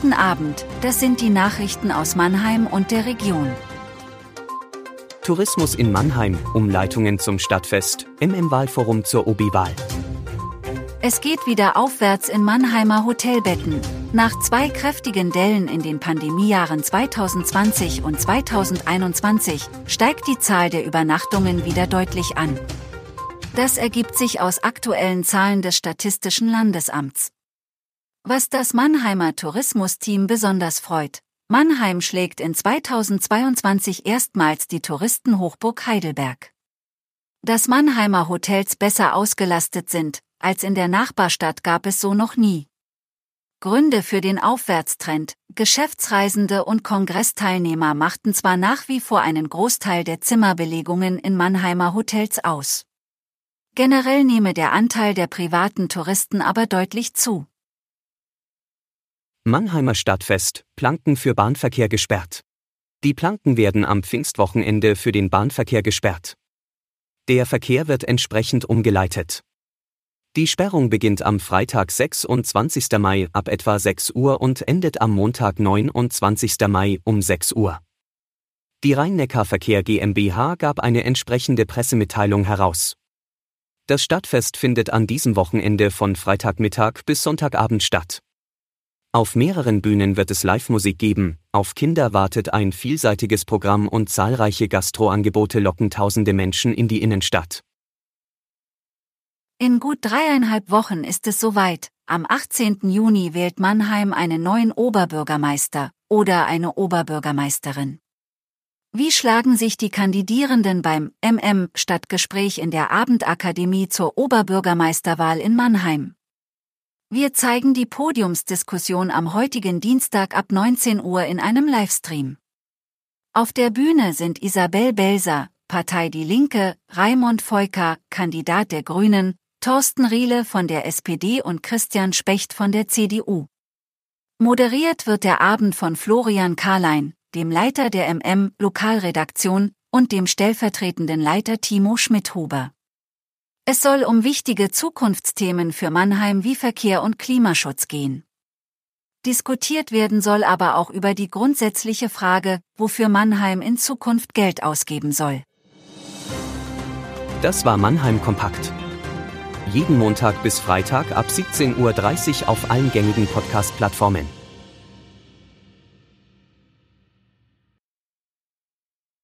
Guten Abend, das sind die Nachrichten aus Mannheim und der Region. Tourismus in Mannheim, Umleitungen zum Stadtfest, MM-Wahlforum zur OB-Wahl. Es geht wieder aufwärts in Mannheimer Hotelbetten. Nach zwei kräftigen Dellen in den Pandemiejahren 2020 und 2021 steigt die Zahl der Übernachtungen wieder deutlich an. Das ergibt sich aus aktuellen Zahlen des Statistischen Landesamts. Was das Mannheimer Tourismusteam besonders freut, Mannheim schlägt in 2022 erstmals die Touristenhochburg Heidelberg. Dass Mannheimer Hotels besser ausgelastet sind, als in der Nachbarstadt gab es so noch nie. Gründe für den Aufwärtstrend, Geschäftsreisende und Kongressteilnehmer machten zwar nach wie vor einen Großteil der Zimmerbelegungen in Mannheimer Hotels aus. Generell nehme der Anteil der privaten Touristen aber deutlich zu. Mannheimer Stadtfest, Planken für Bahnverkehr gesperrt. Die Planken werden am Pfingstwochenende für den Bahnverkehr gesperrt. Der Verkehr wird entsprechend umgeleitet. Die Sperrung beginnt am Freitag 26. Mai ab etwa 6 Uhr und endet am Montag 29. Mai um 6 Uhr. Die Rhein-Neckar-Verkehr GmbH gab eine entsprechende Pressemitteilung heraus. Das Stadtfest findet an diesem Wochenende von Freitagmittag bis Sonntagabend statt. Auf mehreren Bühnen wird es Live-Musik geben, auf Kinder wartet ein vielseitiges Programm und zahlreiche Gastroangebote locken tausende Menschen in die Innenstadt. In gut dreieinhalb Wochen ist es soweit. Am 18. Juni wählt Mannheim einen neuen Oberbürgermeister oder eine Oberbürgermeisterin. Wie schlagen sich die Kandidierenden beim MM Stadtgespräch in der Abendakademie zur Oberbürgermeisterwahl in Mannheim? Wir zeigen die Podiumsdiskussion am heutigen Dienstag ab 19 Uhr in einem Livestream. Auf der Bühne sind Isabel Belser, Partei Die Linke, Raimund Feuker, Kandidat der Grünen, Thorsten Riele von der SPD und Christian Specht von der CDU. Moderiert wird der Abend von Florian Karlein, dem Leiter der MM Lokalredaktion und dem stellvertretenden Leiter Timo Schmidhuber. Es soll um wichtige Zukunftsthemen für Mannheim wie Verkehr und Klimaschutz gehen. Diskutiert werden soll aber auch über die grundsätzliche Frage, wofür Mannheim in Zukunft Geld ausgeben soll. Das war Mannheim Kompakt jeden Montag bis Freitag ab 17.30 Uhr auf allen gängigen Podcast-Plattformen.